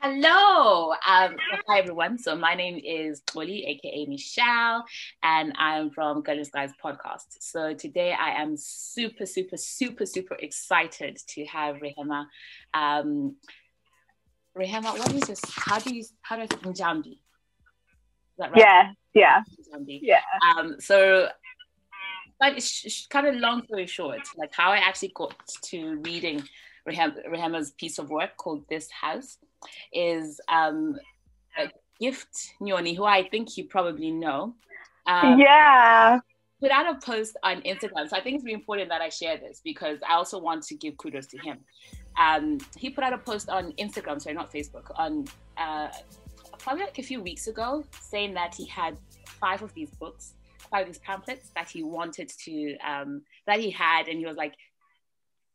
Hello. Um, hi, everyone. So, my name is Oli, aka Michelle, and I'm from Girl In Skies podcast. So, today I am super, super, super, super excited to have Rehema. Um, Rehema, what is this? How do you, how do I say Njambi? Is that right? Yeah, yeah. Yeah. Um, so, but it's kind of long story short, like how I actually got to reading Rehema's piece of work called This House is um, Gift Nyoni, who I think you probably know. Um, yeah. Put out a post on Instagram. So I think it's really important that I share this because I also want to give kudos to him. Um, he put out a post on Instagram, sorry, not Facebook, on uh, probably like a few weeks ago, saying that he had five of these books, five of these pamphlets that he wanted to, um, that he had, and he was like,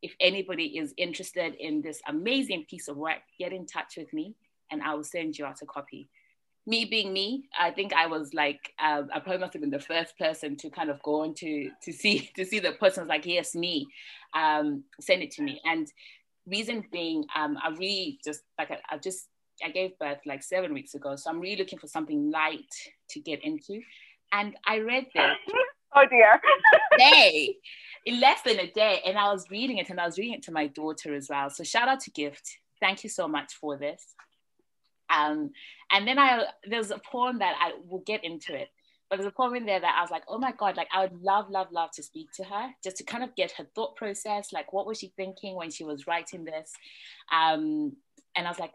if anybody is interested in this amazing piece of work, get in touch with me and I will send you out a copy. Me being me, I think I was like, uh, I probably must have been the first person to kind of go on to, to see to see the person was like, yes, me, um, send it to me. And reason being, um, I really just like I, I just I gave birth like seven weeks ago, so I'm really looking for something light to get into. And I read this. Oh dear. day in less than a day. And I was reading it and I was reading it to my daughter as well. So shout out to Gift. Thank you so much for this. Um, and then I there's a poem that I will get into it. But there's a poem in there that I was like, oh my God, like I would love, love, love to speak to her just to kind of get her thought process. Like, what was she thinking when she was writing this? Um, and I was like,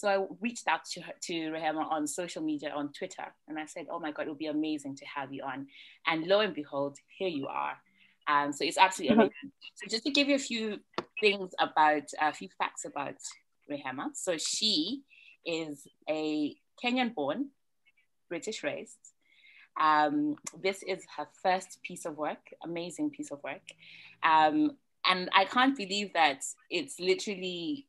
so I reached out to her, to Rehema on social media, on Twitter, and I said, "Oh my God, it would be amazing to have you on." And lo and behold, here you are. Um, so it's absolutely mm-hmm. amazing. So just to give you a few things about, a few facts about Rehema. So she is a Kenyan-born, British raised. Um, this is her first piece of work, amazing piece of work. Um, and I can't believe that it's literally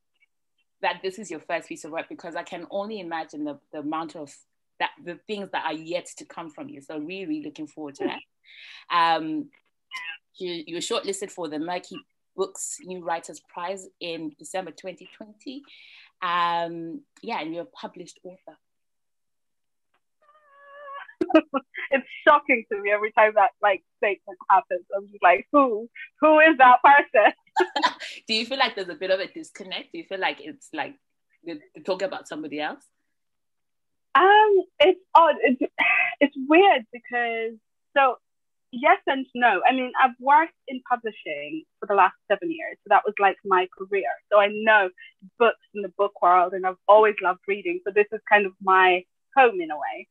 that this is your first piece of work because I can only imagine the, the amount of that the things that are yet to come from you. So really, looking forward to that. Um, you, you were shortlisted for the Merky Books New Writers Prize in December 2020. Um, yeah, and you're a published author. it's shocking to me every time that like statement happens. I'm just like, who, who is that person? Do you feel like there's a bit of a disconnect? Do you feel like it's like they're talking about somebody else? Um, it's odd. It's it's weird because so yes and no. I mean, I've worked in publishing for the last seven years, so that was like my career. So I know books in the book world, and I've always loved reading. So this is kind of my home in a way.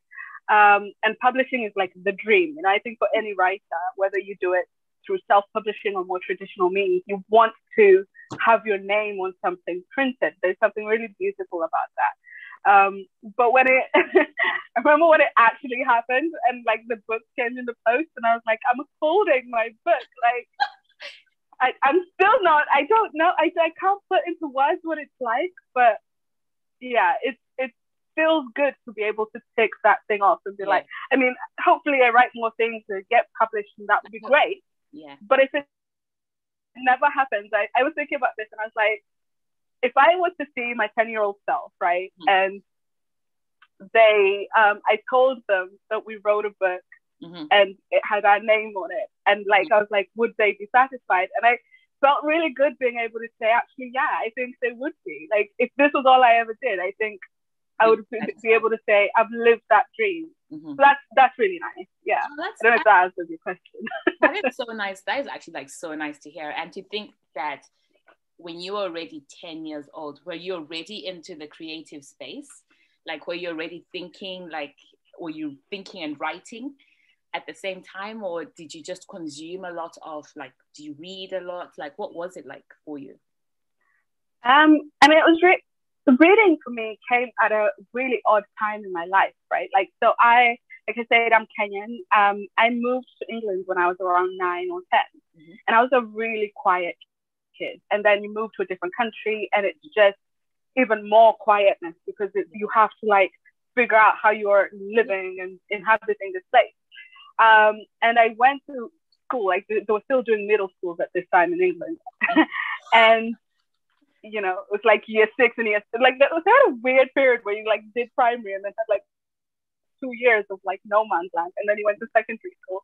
Um, and publishing is like the dream. And I think for any writer, whether you do it through self-publishing or more traditional means, you want to have your name on something printed. There's something really beautiful about that. Um, but when it, I remember when it actually happened and like the book came in the post and I was like, I'm holding my book. Like, I, I'm still not, I don't know, I, I can't put into words what it's like, but yeah, it's, it feels good to be able to tick that thing off and be yeah. like, I mean, hopefully I write more things to get published and that would be great. Yeah. But if it never happens, I, I was thinking about this and I was like, if I was to see my 10 year old self, right, mm-hmm. and they, um, I told them that we wrote a book mm-hmm. and it had our name on it. And like, mm-hmm. I was like, would they be satisfied? And I felt really good being able to say, actually, yeah, I think they would be. Like, if this was all I ever did, I think I would be able to say, I've lived that dream. Mm-hmm. So that's that's really nice. Yeah. Oh, I don't know if that answers your question. that is so nice. That is actually like so nice to hear. And to think that when you were already 10 years old, were you already into the creative space? Like, were you already thinking, like, were you thinking and writing at the same time? Or did you just consume a lot of, like, do you read a lot? Like, what was it like for you? Um, I mean, it was re- the reading for me came at a really odd time in my life, right? Like, so I, like I said, I'm Kenyan. Um, I moved to England when I was around nine or 10. Mm-hmm. And I was a really quiet kid. And then you move to a different country and it's just even more quietness because it, you have to like figure out how you're living and inhabiting this place. Um, and I went to school, like they were still doing middle schools at this time in England. and you know, it was like year six and year like that was kind of a weird period where you like did primary and then had like two years of like no man's land, and then you went to secondary school.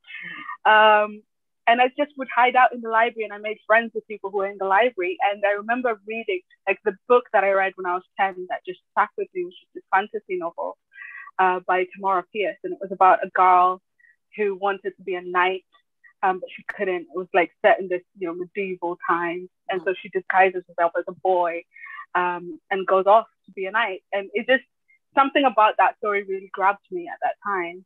Mm-hmm. Um, and I just would hide out in the library, and I made friends with people who were in the library. And I remember reading like the book that I read when I was ten that just stuck with me, which was this fantasy novel uh, by Tamora Pierce, and it was about a girl who wanted to be a knight um, but she couldn't. It was like set in this, you know, medieval times, and so she disguises herself as a boy, um, and goes off to be a knight. And it just something about that story really grabbed me at that time,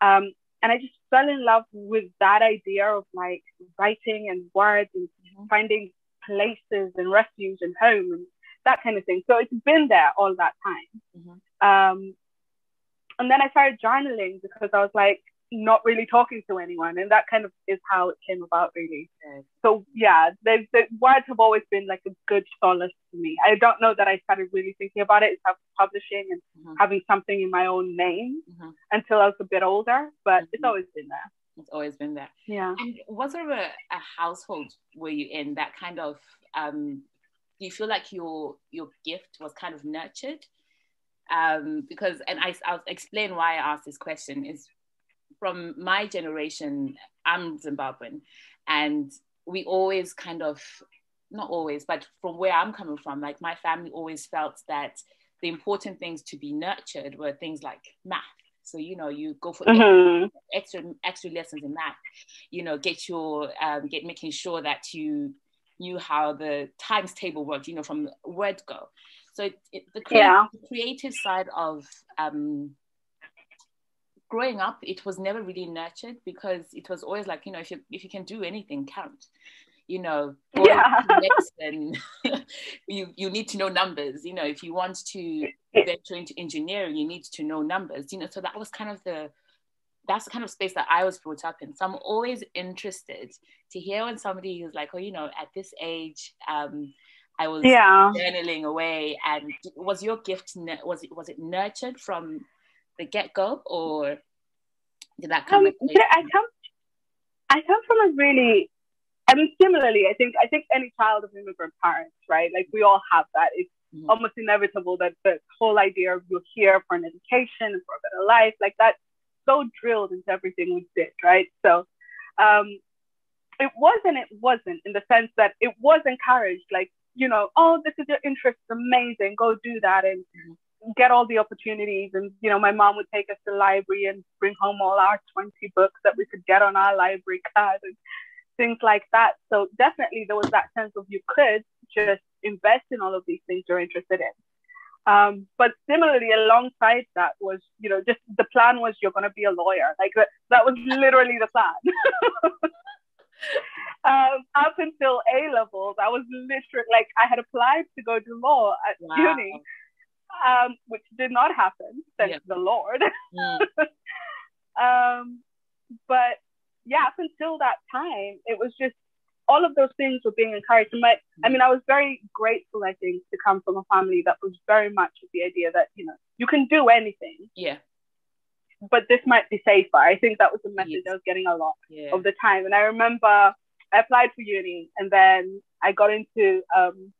um, and I just fell in love with that idea of like writing and words and mm-hmm. finding places and refuge and home and that kind of thing. So it's been there all that time. Mm-hmm. Um, and then I started journaling because I was like, not really talking to anyone and that kind of is how it came about really. So yeah the, the words have always been like a good solace to me. I don't know that i started really thinking about it as publishing and mm-hmm. having something in my own name mm-hmm. until i was a bit older but mm-hmm. it's always been there. It's always been there. Yeah. And was there a, a household were you in that kind of um do you feel like your your gift was kind of nurtured? Um, because and I, I'll explain why I asked this question is from my generation, I'm Zimbabwean, and we always kind of, not always, but from where I'm coming from, like my family always felt that the important things to be nurtured were things like math. So you know, you go for mm-hmm. extra extra lessons in math. You know, get your um, get making sure that you knew how the times table worked. You know, from word go. So it, it, the, creative, yeah. the creative side of um, growing up, it was never really nurtured because it was always like, you know, if you if you can do anything, count. You know, yeah. medicine, you you need to know numbers. You know, if you want to venture into engineering, you need to know numbers. You know, so that was kind of the that's the kind of space that I was brought up in. So I'm always interested to hear when somebody is like, oh, you know, at this age, um, I was yeah. journaling away. And was your gift was it was it nurtured from the get go, or did that come? Um, I come, I come from a really, I mean, similarly, I think I think any child of immigrant parents, right? Like we all have that. It's mm-hmm. almost inevitable that the whole idea of you're here for an education and for a better life, like that, so drilled into everything we did, right? So. Um, it wasn't it wasn't in the sense that it was encouraged like you know oh this is your interest amazing go do that and mm-hmm get all the opportunities. And, you know, my mom would take us to the library and bring home all our 20 books that we could get on our library card and things like that. So definitely there was that sense of you could just invest in all of these things you're interested in. Um, but similarly, alongside that was, you know, just the plan was you're going to be a lawyer. Like that was literally the plan. um, up until A levels, I was literally like, I had applied to go to law at wow. uni um, which did not happen, thank the Lord. Mm. um, but yeah, up until that time, it was just all of those things were being encouraged. And my, I mean, I was very grateful, I think, to come from a family that was very much with the idea that, you know, you can do anything. Yeah. But this might be safer. I think that was the message yes. I was getting a lot yeah. of the time. And I remember I applied for uni and then I got into um,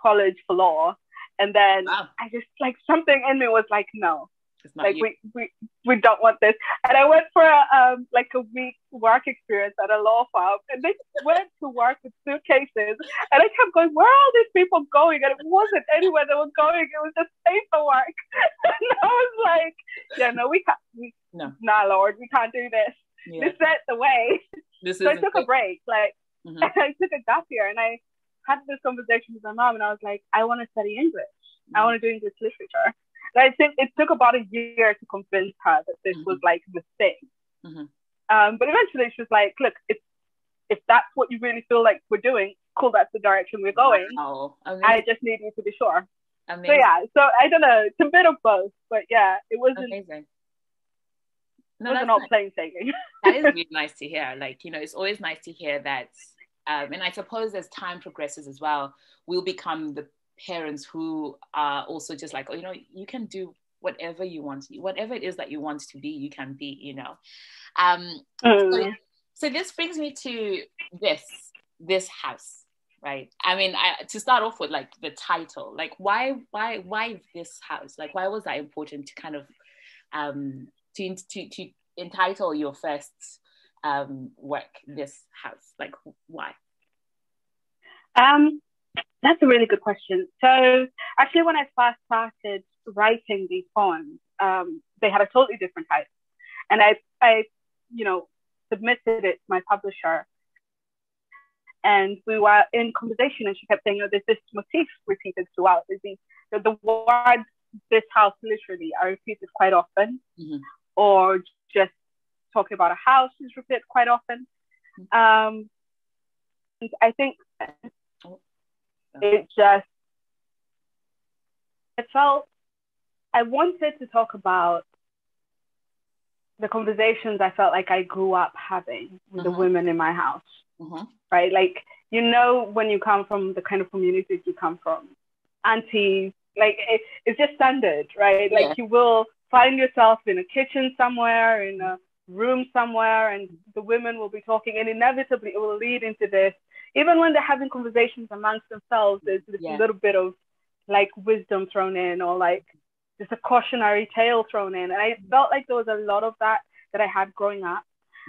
College for law. And then wow. I just like something in me was like, no, like we, we we don't want this. And I went for a, um like a week work experience at a law firm, and they went to work with suitcases, and I kept going, where are all these people going? And it wasn't anywhere they were going; it was just paperwork. and I was like, yeah, no, we can't. We, no, nah, Lord, we can't do this. Yeah. This ain't the way. This so I took a break, like mm-hmm. I took a gap year, and I had this conversation with my mom, and I was like, I want to study English. Mm-hmm. I want to do English literature. And I think it took about a year to convince her that this mm-hmm. was like the thing. Mm-hmm. Um, but eventually, she was like, Look, if if that's what you really feel like we're doing, cool, that's the direction we're going. Wow. I just need you to be sure. Amazing. So yeah, so I don't know, it's a bit of both, but yeah, it wasn't. Amazing. No, wasn't all nice. plain that is really nice to hear. Like you know, it's always nice to hear that um, and I suppose as time progresses as well, we'll become the parents who are also just like, oh, you know, you can do whatever you want, whatever it is that you want to be, you can be, you know. Um, mm. so, so this brings me to this this house. right i mean I, to start off with like the title like why why why this house like why was that important to kind of um to to, to entitle your first um work this house like why? Um that's a really good question. So actually when i first started writing these poems um they had a totally different title and i i you know submitted it to my publisher. And we were in conversation and she kept saying, oh, there's this motif repeated throughout. There's these, the, the words this house literally are repeated quite often, mm-hmm. or just talking about a house is repeated quite often. Mm-hmm. Um, and I think it just, it felt, I wanted to talk about the conversations I felt like I grew up having with mm-hmm. the women in my house mm-hmm. right? Like, you know, when you come from the kind of communities you come from, aunties, like it, it's just standard, right? Yeah. Like you will find yourself in a kitchen somewhere, in a room somewhere, and the women will be talking, and inevitably it will lead into this. Even when they're having conversations amongst themselves, there's yeah. a little bit of like wisdom thrown in, or like just a cautionary tale thrown in. And I felt like there was a lot of that that I had growing up.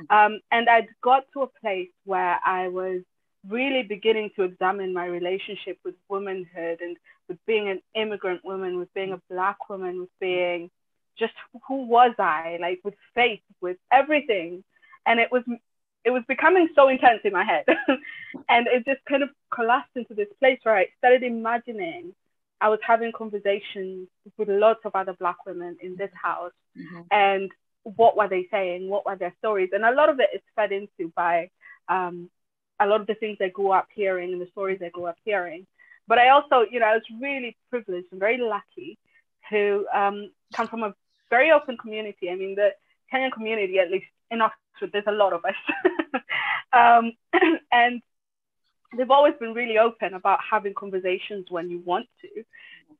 Um, and I'd got to a place where I was really beginning to examine my relationship with womanhood and with being an immigrant woman, with being a black woman, with being just who was I, like with faith, with everything. And it was it was becoming so intense in my head. and it just kind of collapsed into this place where I started imagining I was having conversations with lots of other black women in this house. Mm-hmm. And what were they saying? What were their stories? And a lot of it is fed into by um, a lot of the things I grew up hearing and the stories I grew up hearing. But I also, you know, I was really privileged and very lucky to um, come from a very open community. I mean, the Kenyan community, at least in Oxford, there's a lot of us. um, and they've always been really open about having conversations when you want to.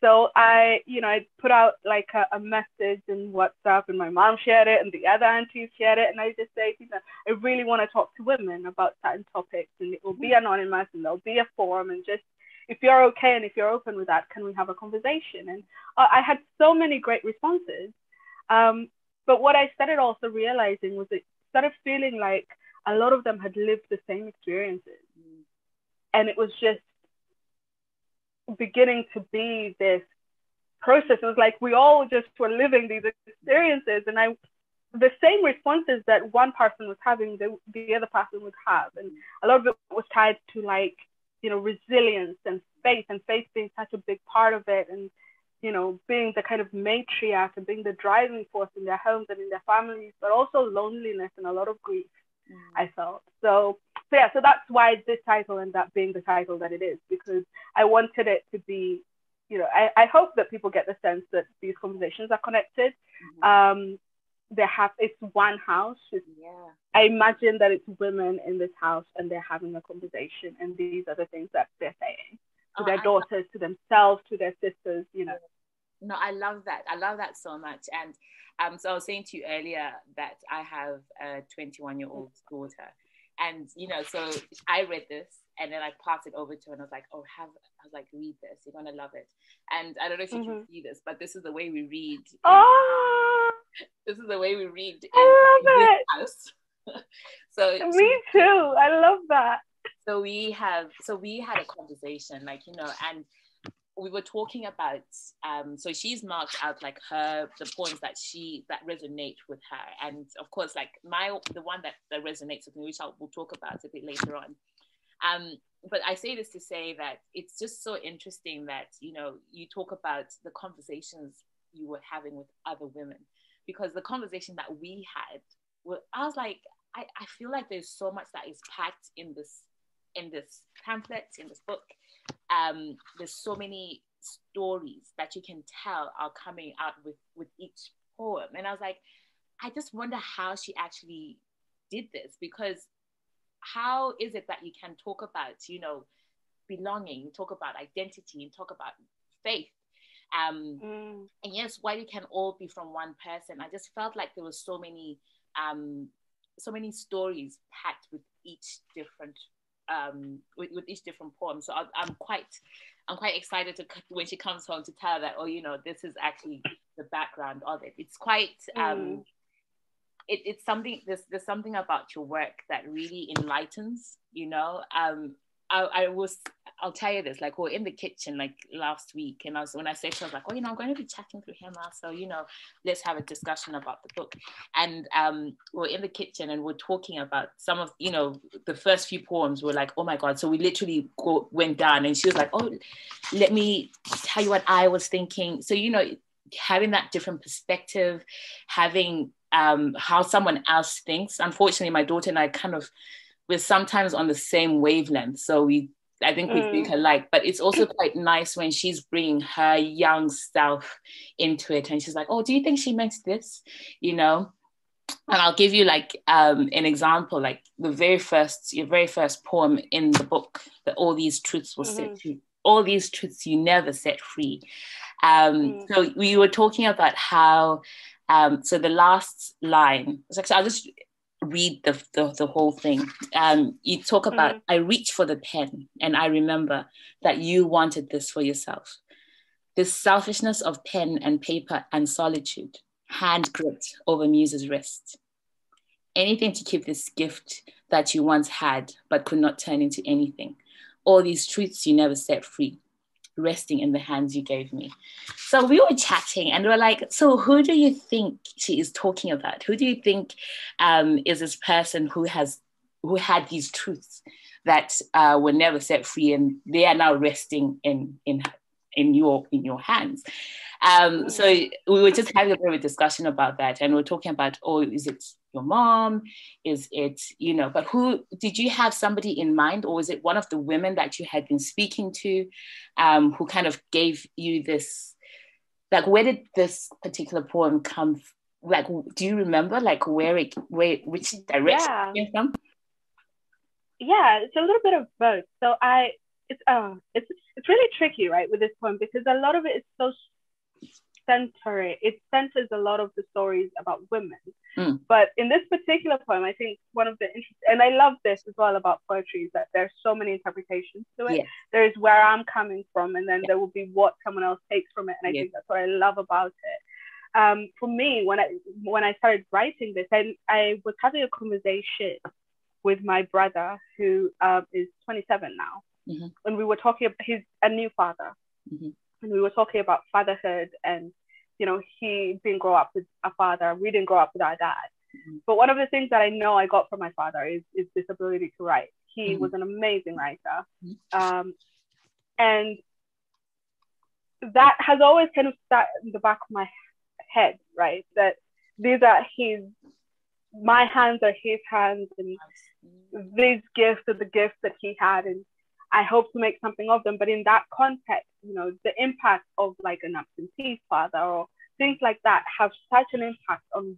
So I, you know, I put out like a, a, message in WhatsApp, and my mom shared it, and the other aunties shared it, and I just say, you know, I really want to talk to women about certain topics, and it will be anonymous, and there'll be a forum, and just if you're okay and if you're open with that, can we have a conversation? And I had so many great responses. Um, but what I started also realizing was it started feeling like a lot of them had lived the same experiences. Mm. And it was just beginning to be this process. It was like we all just were living these experiences, and I the same responses that one person was having, the, the other person would have, and a lot of it was tied to like you know resilience and faith, and faith being such a big part of it, and you know being the kind of matriarch and being the driving force in their homes and in their families, but also loneliness and a lot of grief. Mm. I felt so so yeah, so that's why this title ended up being the title that it is because I wanted it to be, you know, I, I hope that people get the sense that these conversations are connected. Mm-hmm. Um, they have it's one house. It's, yeah. I imagine that it's women in this house and they're having a conversation, and these are the things that they're saying to oh, their daughters, to themselves, to their sisters. You know. No, I love that. I love that so much. And um, so I was saying to you earlier that I have a 21 year old daughter and you know, so I read this and then I passed it over to her and I was like, oh, have I was like, read this, you're gonna love it. And I don't know if you mm-hmm. can see this, but this is the way we read. Oh, this is the way we read. I love it. House. so me too. I love that. So we have, so we had a conversation, like you know, and we were talking about um, so she's marked out like her the points that she that resonate with her. And of course like my the one that, that resonates with me which I'll, we'll talk about a bit later on. Um, but I say this to say that it's just so interesting that you know you talk about the conversations you were having with other women. Because the conversation that we had well, I was like I, I feel like there's so much that is packed in this in this pamphlet in this book um, there's so many stories that you can tell are coming out with with each poem and i was like i just wonder how she actually did this because how is it that you can talk about you know belonging talk about identity and talk about faith um, mm. and yes while it can all be from one person i just felt like there was so many um, so many stories packed with each different um, with, with each different poem. So I, I'm quite I'm quite excited to when she comes home to tell her that oh you know this is actually the background of it. It's quite um, mm. it, it's something there's there's something about your work that really enlightens. You know, um, I, I was I'll tell you this, like we are in the kitchen like last week, and I was when I said to her, I was like, oh, you know, I'm going to be chatting through Hema, so you know, let's have a discussion about the book. And um, we are in the kitchen and we're talking about some of, you know, the first few poems were like, oh my god. So we literally go, went down, and she was like, oh, let me tell you what I was thinking. So you know, having that different perspective, having um, how someone else thinks. Unfortunately, my daughter and I kind of we're sometimes on the same wavelength. So we, I think we mm. think alike, but it's also quite nice when she's bringing her young self into it. And she's like, oh, do you think she meant this? You know? And I'll give you like um, an example, like the very first, your very first poem in the book, that all these truths were mm-hmm. set to, all these truths you never set free. Um, mm. So we were talking about how, um, so the last line, so I'll just read the, the, the whole thing. Um, you talk about, mm. I reach for the pen and I remember that you wanted this for yourself. This selfishness of pen and paper and solitude, hand gripped over Muse's wrist. Anything to keep this gift that you once had but could not turn into anything. All these truths you never set free resting in the hands you gave me. So we were chatting and we are like, so who do you think she is talking about? Who do you think um, is this person who has who had these truths that uh, were never set free and they are now resting in in in your in your hands? Um, so we were just having a bit of a discussion about that, and we we're talking about, oh, is it your mom? Is it, you know, but who did you have somebody in mind, or was it one of the women that you had been speaking to um, who kind of gave you this? Like, where did this particular poem come? Like, do you remember, like, where it, where, which direction yeah. it came from? Yeah, it's a little bit of both. So I, it's, uh, it's, it's really tricky, right, with this poem because a lot of it is so center it. It centers a lot of the stories about women. Mm. But in this particular poem, I think one of the interesting, and I love this as well about poetry, is that there's so many interpretations to it. There's where I'm coming from, and then there will be what someone else takes from it. And I think that's what I love about it. Um, for me, when I when I started writing this, I, I was having a conversation with my brother who uh, is 27 now, mm-hmm. and we were talking. About, he's a new father, mm-hmm and we were talking about fatherhood and you know he didn't grow up with a father we didn't grow up with our dad mm-hmm. but one of the things that i know i got from my father is, is this ability to write he mm-hmm. was an amazing writer mm-hmm. um, and that has always kind of sat in the back of my head right that these are his my hands are his hands and these gifts are the gifts that he had and I hope to make something of them. But in that context, you know, the impact of like an absentee father or things like that have such an impact on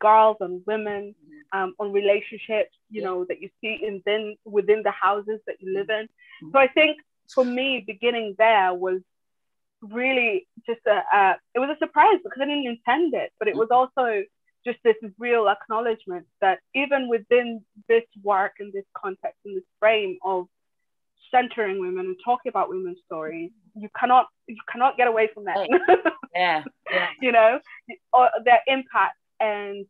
girls and women, um, on relationships, you yeah. know, that you see in then within the houses that you live in. Mm-hmm. So I think for me, beginning there was really just a, uh, it was a surprise because I didn't intend it, but it was mm-hmm. also just this real acknowledgement that even within this work and this context and this frame of centering women and talking about women's stories, you cannot you cannot get away from that. yeah, yeah. you know, their impact and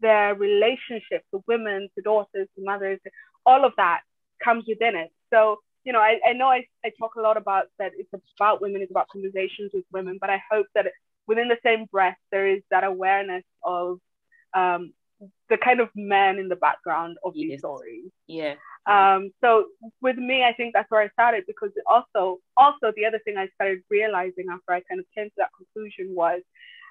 their relationship to women, to daughters, to mothers, all of that comes within it. So, you know, I, I know I, I talk a lot about that it's about women, it's about conversations with women, but I hope that within the same breath, there is that awareness of um, the kind of men in the background of yes. these stories. Yeah. Um, so with me, I think that's where I started because also, also the other thing I started realizing after I kind of came to that conclusion was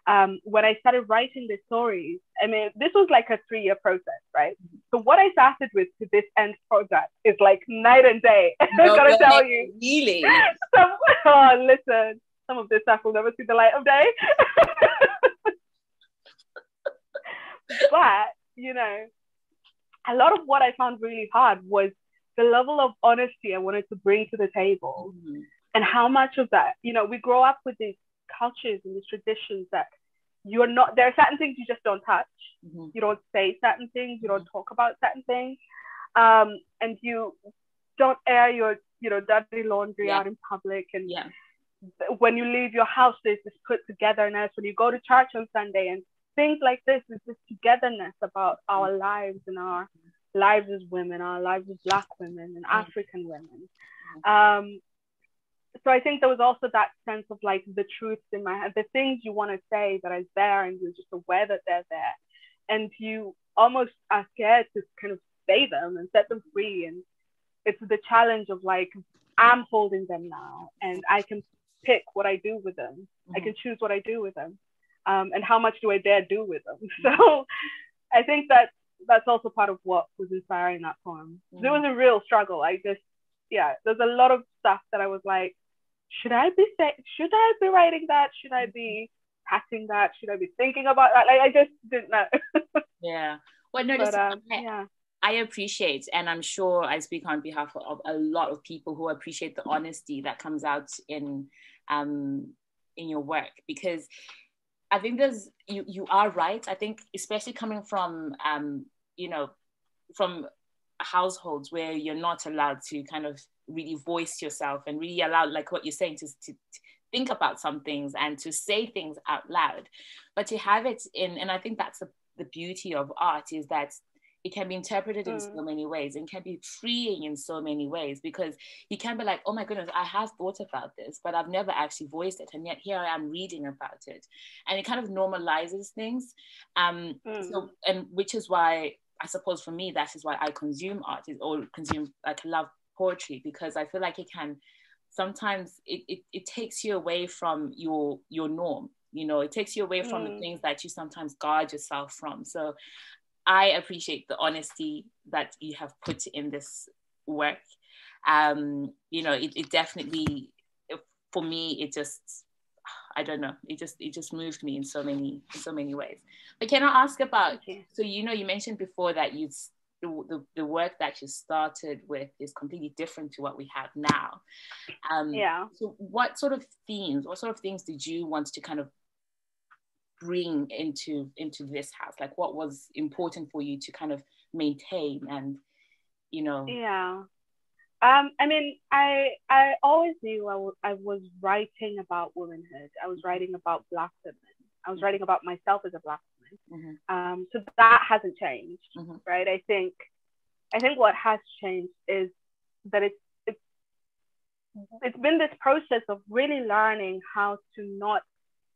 um, when I started writing the stories. I mean, this was like a three-year process, right? So what I started with to this end product is like night and day. No, I gotta tell you, really. Some, oh, listen, some of this stuff will never see the light of day. but you know, a lot of what I found really hard was the level of honesty I wanted to bring to the table, mm-hmm. and how much of that, you know, we grow up with these cultures and these traditions that you're not. There are certain things you just don't touch. Mm-hmm. You don't say certain things. You don't mm-hmm. talk about certain things, um, and you don't air your you know dirty laundry yeah. out in public and yeah. when you leave your house there's this put togetherness when you go to church on sunday and things like this is this togetherness about our lives and our lives as women our lives as black women and african women um, so I think there was also that sense of like the truths in my head, the things you want to say that are there, and you're just aware that they're there, and you almost are scared to kind of say them and set them free. And it's the challenge of like I'm holding them now, and I can pick what I do with them. Mm-hmm. I can choose what I do with them, um, and how much do I dare do with them. So I think that that's also part of what was inspiring that poem. Mm-hmm. It was a real struggle. I just yeah, there's a lot of stuff that I was like, should I be say, should I be writing that? Should I be passing that? Should I be thinking about that? Like I just didn't know. yeah. Well, no, but, um, I, yeah. I appreciate, and I'm sure I speak on behalf of a lot of people who appreciate the honesty that comes out in um in your work because I think there's you you are right. I think especially coming from um you know from households where you're not allowed to kind of really voice yourself and really allow like what you're saying to, to, think about some things and to say things out loud but to have it in and i think that's the, the beauty of art is that it can be interpreted mm. in so many ways and can be freeing in so many ways because you can be like oh my goodness i have thought about this but i've never actually voiced it and yet here i am reading about it and it kind of normalizes things um mm. so and which is why I suppose for me, that is why I consume art or consume like love poetry because I feel like it can sometimes it, it, it takes you away from your your norm. You know, it takes you away from mm. the things that you sometimes guard yourself from. So I appreciate the honesty that you have put in this work. Um, you know, it, it definitely for me it just I don't know. It just it just moved me in so many in so many ways. But can I ask about? Okay. So you know, you mentioned before that you the, the, the work that you started with is completely different to what we have now. Um, yeah. So what sort of themes, what sort of things did you want to kind of bring into into this house? Like what was important for you to kind of maintain and you know? Yeah. Um, I mean, I I always knew I, w- I was writing about womanhood. I was writing about Black women. I was writing about myself as a Black woman. Mm-hmm. Um, so that hasn't changed, mm-hmm. right? I think I think what has changed is that it's it's it's been this process of really learning how to not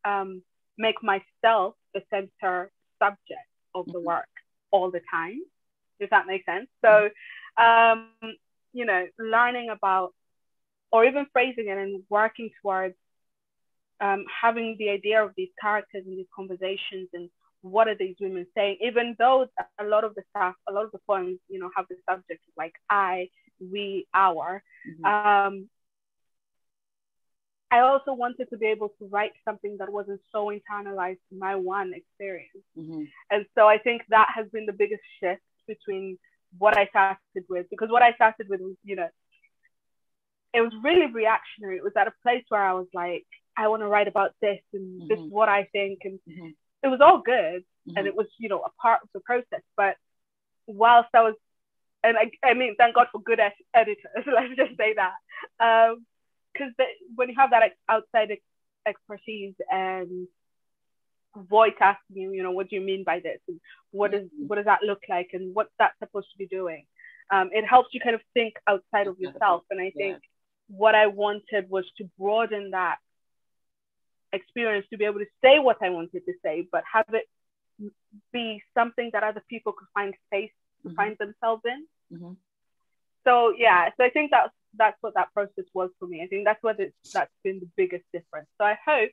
um, make myself the center subject of the mm-hmm. work all the time. Does that make sense? So um, you know, learning about or even phrasing it and working towards um, having the idea of these characters and these conversations and what are these women saying, even though a lot of the stuff, a lot of the poems, you know, have the subject like I, we, our. Mm-hmm. Um, I also wanted to be able to write something that wasn't so internalized to my one experience. Mm-hmm. And so I think that has been the biggest shift between what I started with because what I started with was, you know, it was really reactionary. It was at a place where I was like, I want to write about this and mm-hmm. this is what I think. And mm-hmm. it was all good. Mm-hmm. And it was, you know, a part of the process. But whilst I was, and I, I mean, thank God for good ed- editors, let's just say that. Because when you have that outside ex- expertise and voice asking you, you know, what do you mean by this? And what is what does that look like? And what's that supposed to be doing? Um, it helps you kind of think outside of yourself. And I think yeah. what I wanted was to broaden that experience to be able to say what I wanted to say, but have it be something that other people could find space to mm-hmm. find themselves in. Mm-hmm. So yeah, so I think that's that's what that process was for me. I think that's what it's that's been the biggest difference. So I hope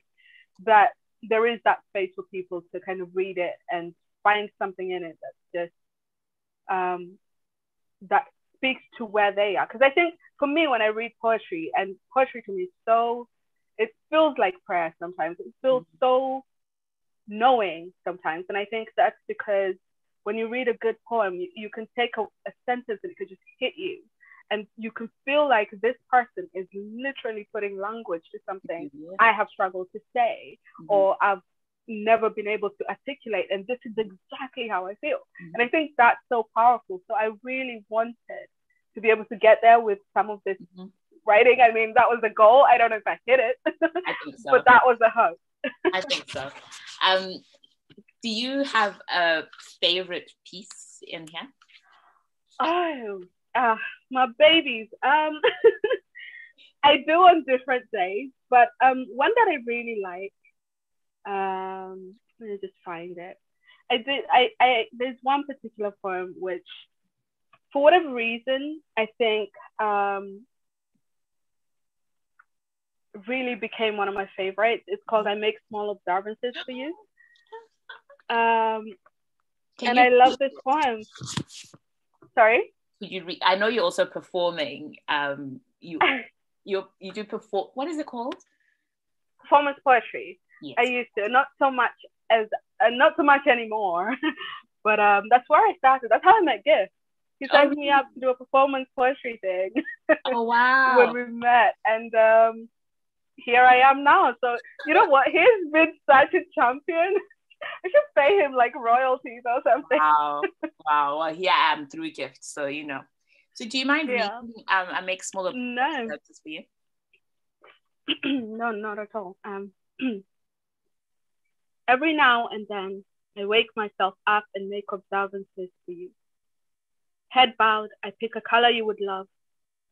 that there is that space for people to kind of read it and find something in it that's just um, that speaks to where they are. Because I think for me, when I read poetry, and poetry to me is so, it feels like prayer sometimes. It feels mm-hmm. so knowing sometimes. And I think that's because when you read a good poem, you, you can take a, a sentence and it could just hit you and you can feel like this person is literally putting language to something yeah. I have struggled to say mm-hmm. or I've never been able to articulate. And this is exactly how I feel. Mm-hmm. And I think that's so powerful. So I really wanted to be able to get there with some of this mm-hmm. writing. I mean, that was the goal. I don't know if I hit it, I think so. but that was the hope. I think so. Um, do you have a favorite piece in here? Oh, uh, my babies. Um, I do on different days, but um, one that I really like. Um, let me just find it. I did. I, I there's one particular poem which, for whatever reason, I think um, really became one of my favorites. It's called "I Make Small Observances for You," um, and you- I love this poem. Sorry. Could you read? I know you're also performing. Um, you you you do perform. What is it called? Performance poetry. Yes. I used to not so much as uh, not so much anymore, but um, that's where I started. That's how I met Gift. He signed oh. me up to do a performance poetry thing. Oh wow! when we met, and um, here I am now. So you know what? He's been such a champion. I should pay him like royalties or something. Wow, wow. Well, here I am through gifts, so you know. So do you mind yeah. reading um, I make smaller no. for you? no, not at all. Um, every now and then, I wake myself up and make observances for you. Head bowed, I pick a color you would love,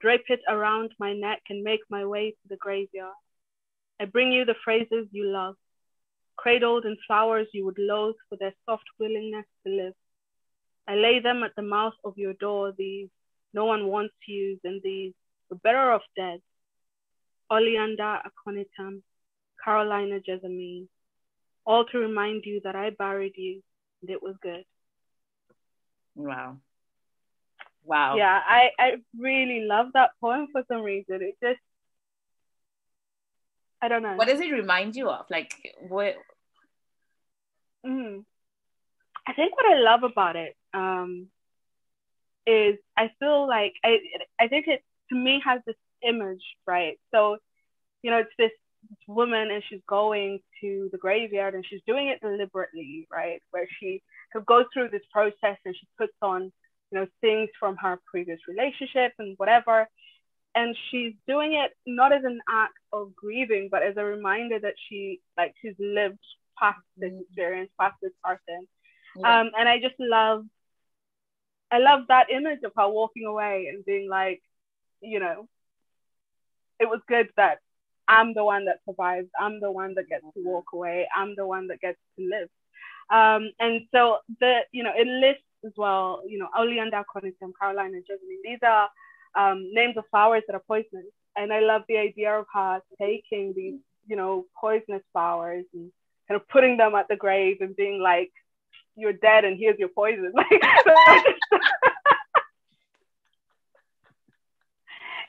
drape it around my neck, and make my way to the graveyard. I bring you the phrases you love, cradled in flowers you would loathe for their soft willingness to live. I lay them at the mouth of your door, these no one wants you and these, the better off dead. Oleander aconitum, Carolina jessamine, all to remind you that I buried you and it was good. Wow. Wow. Yeah, I, I really love that poem for some reason. It just I don't know. What does it remind you of? Like what? Mm. I think what I love about it um, is I feel like I I think it to me has this image, right? So, you know, it's this, this woman and she's going to the graveyard and she's doing it deliberately, right? Where she goes through this process and she puts on, you know, things from her previous relationship and whatever and she's doing it not as an act of grieving, but as a reminder that she like she's lived past this mm. experience, past this person. Yeah. Um, and I just love, I love that image of her walking away and being like, you know, it was good that I'm the one that survives. I'm the one that gets to walk away. I'm the one that gets to live. Um, and so the, you know, it lists as well, you know, Oleander Aconitum, Carolina, Jessamine. These are um, names of flowers that are poisonous. And I love the idea of her taking these, you know, poisonous flowers and kind of putting them at the grave and being like, you're dead and here's your poison.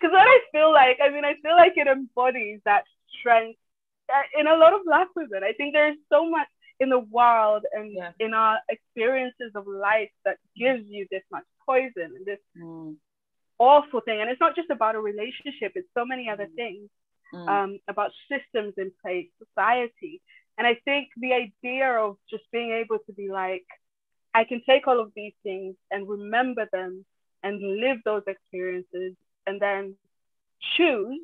Because what I feel like, I mean, I feel like it embodies that strength in a lot of black women. I think there's so much in the world and yeah. in our experiences of life that gives you this much poison and this mm awful thing. And it's not just about a relationship, it's so many other mm. things mm. um, about systems in place, society. And I think the idea of just being able to be like, I can take all of these things and remember them and live those experiences and then choose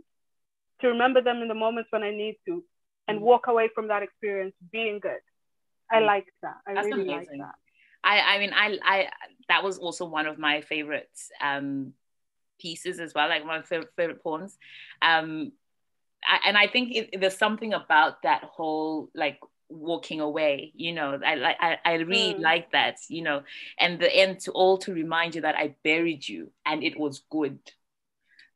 to remember them in the moments when I need to and mm. walk away from that experience being good. I mm. like that. I That's really amazing. like that. I, I mean, I, I, that was also one of my favorites um, pieces as well, like my favorite, favorite poems. Um, I, and I think it, there's something about that whole like walking away you know i like I, I really mm. like that you know and the end to all to remind you that i buried you and it was good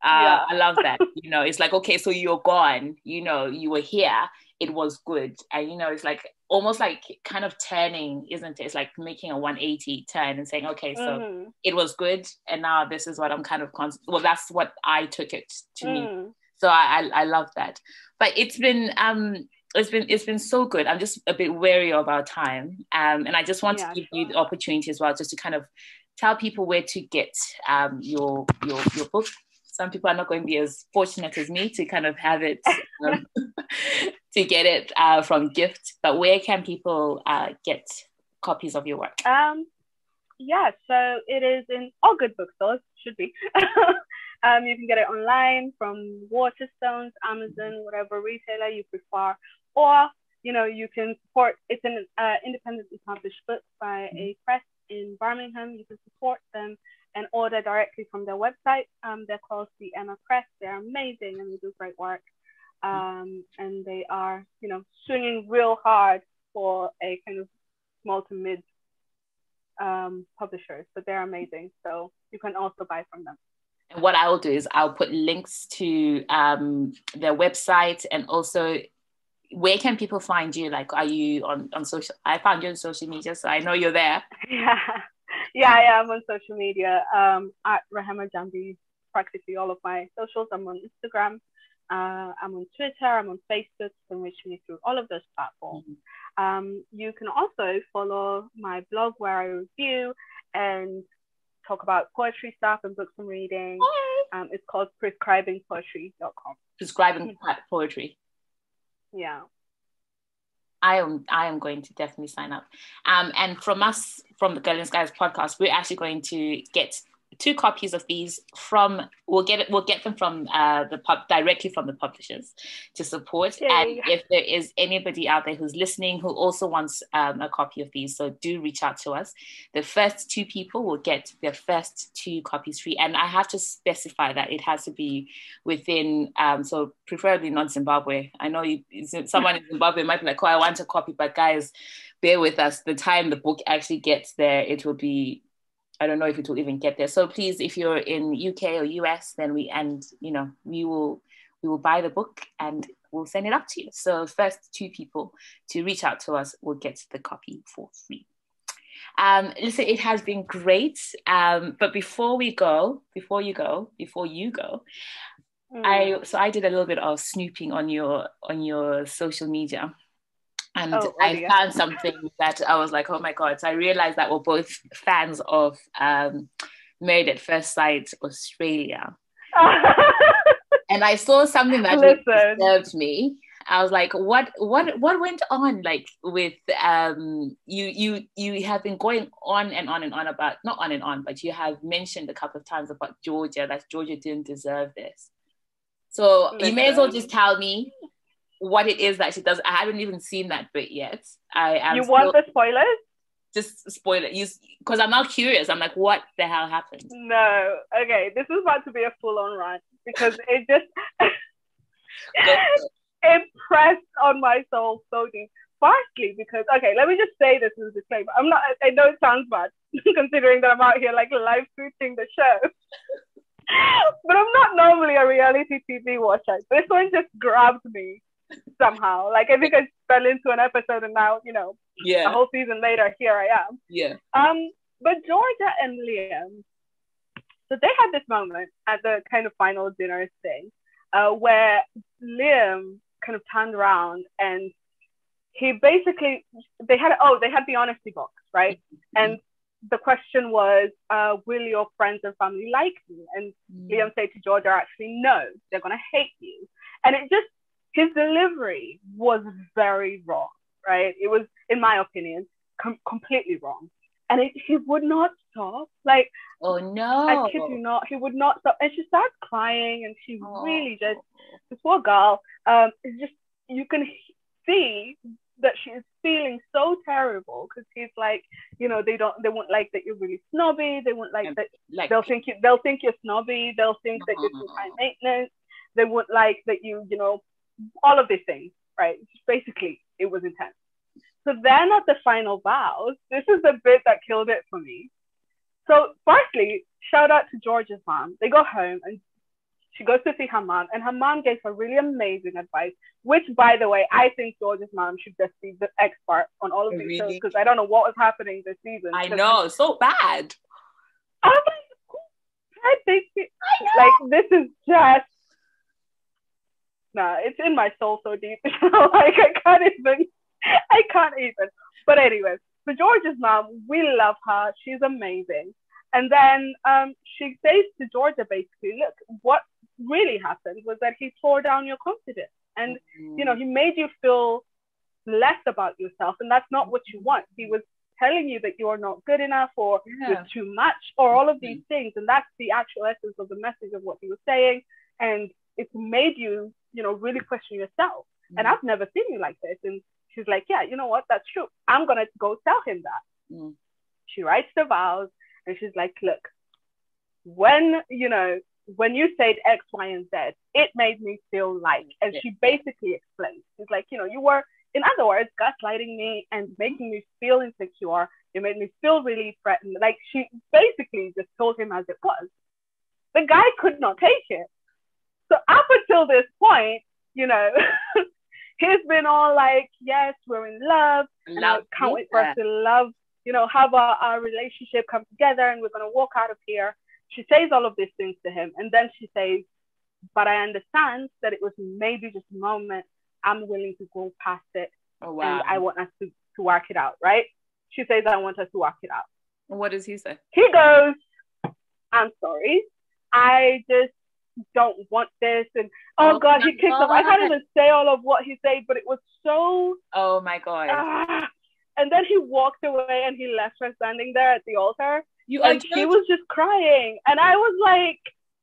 uh, yeah. i love that you know it's like okay so you're gone you know you were here it was good. And you know it's like almost like kind of turning isn't it? It's like making a 180 turn and saying okay so mm-hmm. it was good and now this is what i'm kind of con- well that's what i took it to mm. me so I, I, I love that. But it's been um it's been it's been so good. I'm just a bit wary of our time. Um and i just want yeah, to give sure. you the opportunity as well just to kind of tell people where to get um your your your book some people are not going to be as fortunate as me to kind of have it um, to get it uh, from Gift but where can people uh, get copies of your work um yeah so it is in all good bookstores should be. um, you can get it online from Waterstones, Amazon, whatever retailer you prefer, or you know you can support. It's an uh, independently published book by a press in Birmingham. You can support them and order directly from their website. Um, they're called the Emma Press. They're amazing and they do great work. Um, and they are, you know, swinging real hard for a kind of small to mid um, publishers, but they're amazing. So you can also buy from them. And what I'll do is I'll put links to um, their website and also where can people find you? Like, are you on, on social? I found you on social media, so I know you're there. Yeah, yeah, yeah. I'm on social media um, at Rehema Njambi. Practically all of my socials. I'm on Instagram. Uh, I'm on Twitter. I'm on Facebook. You can reach me through all of those platforms. Mm-hmm. Um, you can also follow my blog where I review and talk about poetry stuff and books I'm reading. Um, it's called prescribingpoetry.com. Prescribing poetry. Yeah. I am I am going to definitely sign up. Um, and from us, from the Girl in Skies podcast, we're actually going to get two copies of these from we'll get it we'll get them from uh, the pub directly from the publishers to support. Yay. and if there is anybody out there who's listening who also wants um, a copy of these so do reach out to us. The first two people will get their first two copies free. And i have to specify that it has to be within um, so preferably not zimbabwe. I know you, someone in zimbabwe might be like oh i want a copy but guys bear with us. The time the book actually gets there it will be I don't know if it will even get there. So please, if you're in UK or US, then we and you know we will we will buy the book and we'll send it up to you. So first two people to reach out to us will get the copy for free. Um, listen, it has been great. Um, but before we go, before you go, before you go, mm. I so I did a little bit of snooping on your on your social media and oh, I found something that I was like, oh my god! So I realized that we're both fans of um, Married at First Sight Australia, and I saw something that really disturbed me. I was like, what, what, what went on? Like with um, you, you, you have been going on and on and on about not on and on, but you have mentioned a couple of times about Georgia that Georgia didn't deserve this. So Listen. you may as well just tell me what it is that she does. I haven't even seen that bit yet. I am You want the spoilers? Just spoil it. You because I'm now curious. I'm like, what the hell happened? No. Okay, this is about to be a full on rant because it just impressed on my soul so deep. Firstly, because okay, let me just say this as a disclaimer. I'm not. I know it sounds bad considering that I'm out here like live tweeting the show. but I'm not normally a reality TV watcher. This one just grabbed me somehow. Like I think I fell into an episode and now, you know, yeah, a whole season later, here I am. Yeah. Um, but Georgia and Liam, so they had this moment at the kind of final dinner thing, uh, where Liam kind of turned around and he basically they had oh they had the honesty box right mm-hmm. and the question was uh, will your friends and family like you and mm-hmm. liam said to georgia actually no they're going to hate you and it just his delivery was very wrong, right? It was, in my opinion, com- completely wrong. And it, he would not stop. Like, oh no, I kid you not, he would not stop. And she starts crying, and she oh. really just, this poor girl, um, it's just, you can see that she is feeling so terrible because he's like, you know, they don't, they won't like that you're really snobby. They won't like that. Like, they'll think you, they'll think you're snobby. They'll think that you're too high maintenance. They won't like that you, you know, all of these things, right? Basically, it was intense. So then at the final vows, this is the bit that killed it for me. So firstly, shout out to Georgia's mom. They go home and she goes to see her mom, and her mom gave her really amazing advice. Which, by the way, I think Georgia's mom should just be the expert on all of these really? shows because I don't know what was happening this season. I know, so bad. I'm like, like this is just nah, it's in my soul so deep. like I can't even, I can't even. But anyways, so Georgia's mom, we love her. She's amazing. And then um, she says to Georgia basically, look, what really happened was that he tore down your confidence, and mm-hmm. you know he made you feel less about yourself, and that's not what you want. He was telling you that you're not good enough or Yeah. you're too much or all of these things. And that's the actual essence of the message of what he was saying. And it's made you, you know, really question yourself. And Mm. I've never seen you like this. And she's like, yeah, you know what? That's true. I'm going to go tell him that. Mm. She writes the vows and she's like, look, when, you know, when you said X, Y, and Z, it made me feel like, and she basically explains, she's like, you know, you were, in other words, gaslighting me and making me feel insecure. You made me feel really threatened. Like she basically just told him as it was. The guy could not take it. So up until this point, you know, he's been all like, yes, we're in love. And I can't wait for us to love, you know, have our, our relationship come together and we're going to walk out of here. She says all of these things to him. And then she says, but I understand that it was maybe just a moment. I'm willing to go past it Oh wow. and I want us to, to work it out, right? She says, I want us to work it out. what does he say? He goes, I'm sorry. I just don't want this. And oh, Oh God, he kicks off. I can't even say all of what he said, but it was so Oh my god. Ah. and then he walked away and he left her standing there at the altar. you And she was just crying. And I was like,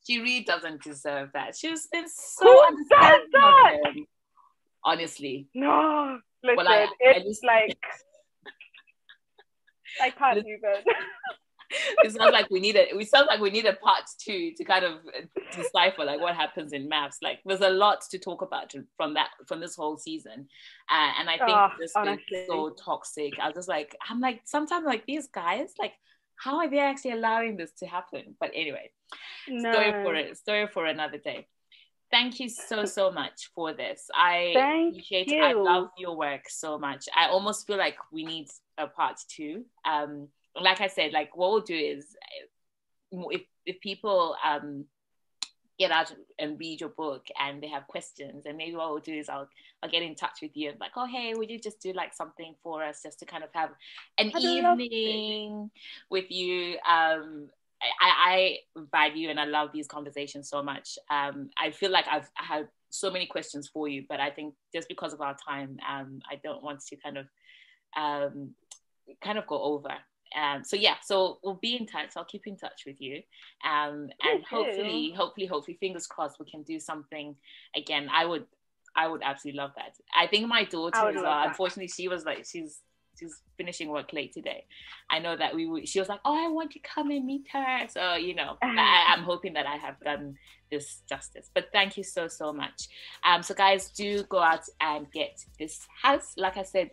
she really doesn't deserve that. She's been so Who understanding that? him. Honestly. no, listen, Well, I- I it's just- like, I can't even. it sounds like we need a we sound like we need a part two to kind of decipher like what happens in MAFS. Like there's a lot to talk about from that from this whole season. Uh, and i think Oh, this honestly. is so toxic. I was just like i'm like sometimes like these guys like how are they actually allowing this to happen? But anyway No. story for it story for another day. Thank you so so much for this. I Thank appreciate it. I love your work so much. I almost feel like we need a part two. Um like i said like what we'll do is uh, if if people um get out and read your book and they have questions and maybe what we'll do is i'll i'll get in touch with you and like oh hey would you just do like something for us just to kind of have an I'd love to. evening with you um I, I value and I love these conversations so much. Um, I feel like I've had so many questions for you, but I think just because of our time, um, I don't want to kind of um, kind of go over. Um, so yeah, so we'll be in touch. I'll keep in touch with you, um, and hopefully, hopefully, hopefully, fingers crossed, we can do something again. I would, I would absolutely love that. I think my daughter I would as well. that. Unfortunately, she was like, she's she's finishing work late today. I know that we would. She was like, "Oh, I want to come and meet her." So you know, I, I'm hoping that I have done this justice. But thank you so so much. Um, so guys, do go out and get this house. Like I said,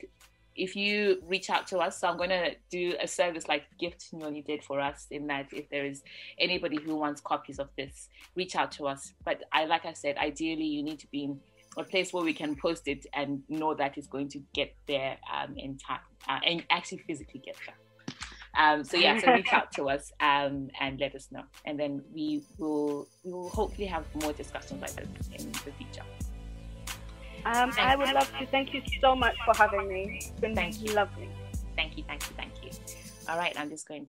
if you reach out to us, so I'm gonna do a service like Gift Nyoni did for us. In that, if there is anybody who wants copies of this, reach out to us. But I, like I said, ideally you need to be in a place where we can post it and know that it's going to get there um, in time uh, and actually physically get there. Um, so yeah, so reach out to us um, and let us know, and then we will we will hopefully have more discussions like this in the future. Um, I would love to. Thank you so much for having me. It's been Thank you. lovely. Thank you, thank you, thank you. All right, I'm just going